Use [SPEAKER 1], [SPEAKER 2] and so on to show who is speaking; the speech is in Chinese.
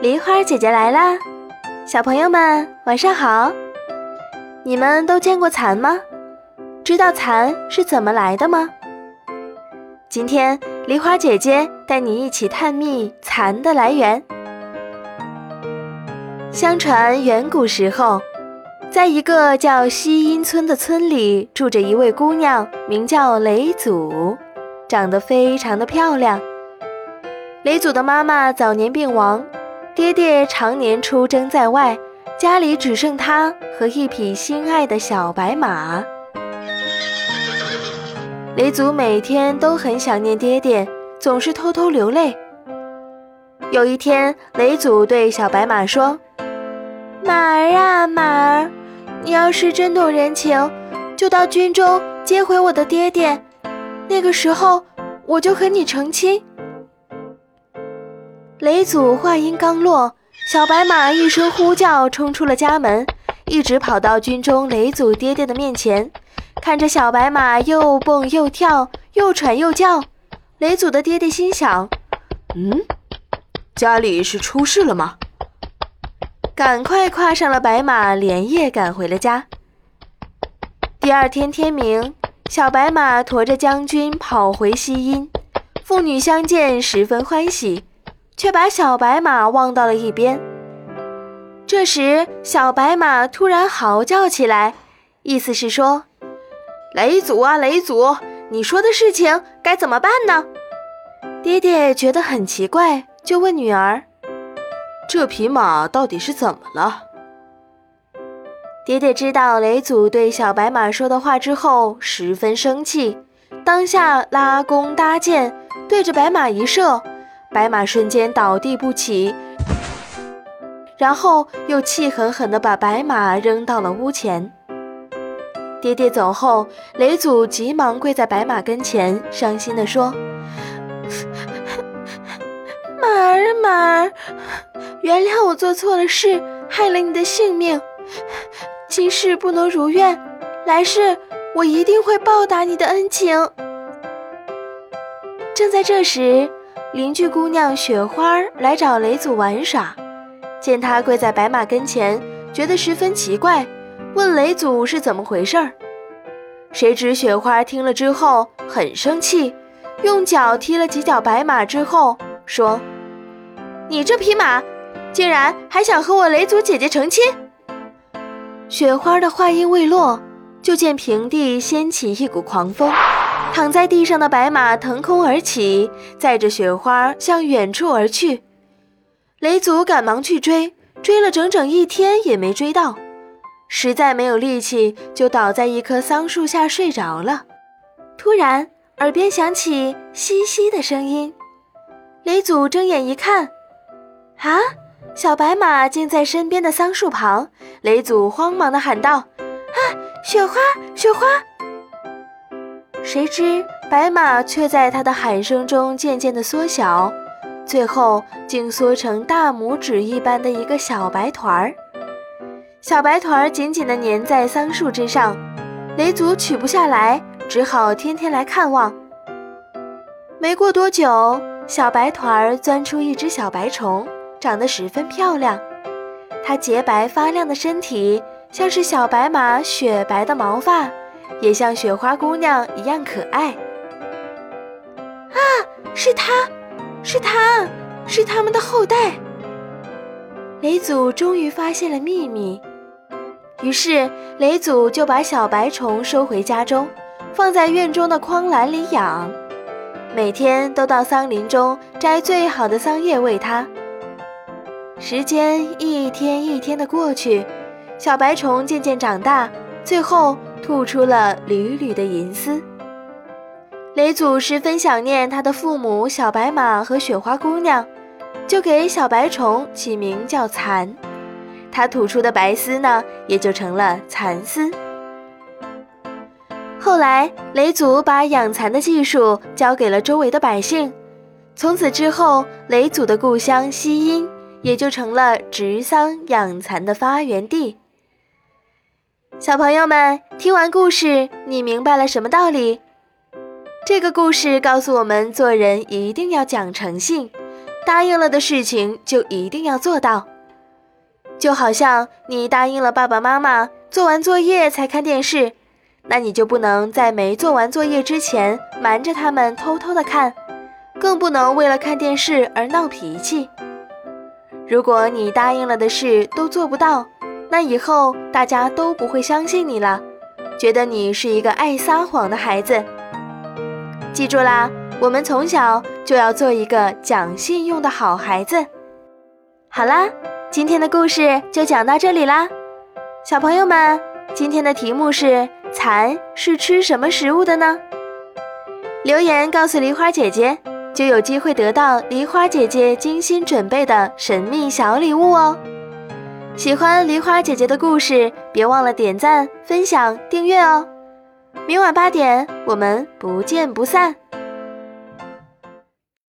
[SPEAKER 1] 梨花姐姐来啦！小朋友们晚上好。你们都见过蚕吗？知道蚕是怎么来的吗？今天梨花姐姐带你一起探秘蚕的来源。相传远古时候，在一个叫西阴村的村里，住着一位姑娘，名叫雷祖，长得非常的漂亮。雷祖的妈妈早年病亡，爹爹常年出征在外，家里只剩他和一匹心爱的小白马。雷祖每天都很想念爹爹，总是偷偷流泪。有一天，雷祖对小白马说：“马儿啊，马儿，你要是真懂人情，就到军中接回我的爹爹，那个时候我就和你成亲。”雷祖话音刚落，小白马一声呼叫，冲出了家门，一直跑到军中雷祖爹爹的面前，看着小白马又蹦又跳，又喘又叫，雷祖的爹爹心想：“
[SPEAKER 2] 嗯，家里是出事了吗？”
[SPEAKER 1] 赶快跨上了白马，连夜赶回了家。第二天天明，小白马驮着将军跑回西阴，父女相见，十分欢喜。却把小白马忘到了一边。这时，小白马突然嚎叫起来，意思是说：“
[SPEAKER 2] 雷祖啊，雷祖，你说的事情该怎么办呢？”
[SPEAKER 1] 爹爹觉得很奇怪，就问女儿：“
[SPEAKER 2] 这匹马到底是怎么了？”
[SPEAKER 1] 爹爹知道雷祖对小白马说的话之后，十分生气，当下拉弓搭箭，对着白马一射。白马瞬间倒地不起，然后又气狠狠地把白马扔到了屋前。爹爹走后，雷祖急忙跪在白马跟前，伤心地说：“马儿，马儿，原谅我做错了事，害了你的性命。今世不能如愿，来世我一定会报答你的恩情。”正在这时。邻居姑娘雪花来找雷祖玩耍，见他跪在白马跟前，觉得十分奇怪，问雷祖是怎么回事儿。谁知雪花听了之后很生气，用脚踢了几脚白马之后说：“你这匹马，竟然还想和我雷祖姐姐成亲！”雪花的话音未落，就见平地掀起一股狂风。躺在地上的白马腾空而起，载着雪花向远处而去。雷祖赶忙去追，追了整整一天也没追到，实在没有力气，就倒在一棵桑树下睡着了。突然，耳边响起嘻嘻的声音。雷祖睁眼一看，啊，小白马竟在身边的桑树旁。雷祖慌忙地喊道：“啊，雪花，雪花！”谁知白马却在他的喊声中渐渐地缩小，最后竟缩成大拇指一般的一个小白团儿。小白团儿紧紧地粘在桑树之上，雷祖取不下来，只好天天来看望。没过多久，小白团儿钻出一只小白虫，长得十分漂亮。它洁白发亮的身体，像是小白马雪白的毛发。也像雪花姑娘一样可爱。啊！是他，是他，是他们的后代。雷祖终于发现了秘密，于是雷祖就把小白虫收回家中，放在院中的筐篮里养，每天都到桑林中摘最好的桑叶喂它。时间一天一天的过去，小白虫渐渐长大，最后。吐出了缕缕的银丝。雷祖十分想念他的父母小白马和雪花姑娘，就给小白虫起名叫蚕。它吐出的白丝呢，也就成了蚕丝。后来，雷祖把养蚕的技术交给了周围的百姓，从此之后，雷祖的故乡西阴也就成了植桑养蚕的发源地。小朋友们，听完故事，你明白了什么道理？这个故事告诉我们，做人一定要讲诚信，答应了的事情就一定要做到。就好像你答应了爸爸妈妈做完作业才看电视，那你就不能在没做完作业之前瞒着他们偷偷的看，更不能为了看电视而闹脾气。如果你答应了的事都做不到，那以后大家都不会相信你了，觉得你是一个爱撒谎的孩子。记住啦，我们从小就要做一个讲信用的好孩子。好啦。今天的故事就讲到这里啦，小朋友们，今天的题目是蚕是吃什么食物的呢？留言告诉梨花姐姐，就有机会得到梨花姐姐精心准备的神秘小礼物哦。喜欢梨花姐姐的故事，别忘了点赞、分享、订阅哦。明晚八点，我们不见不散。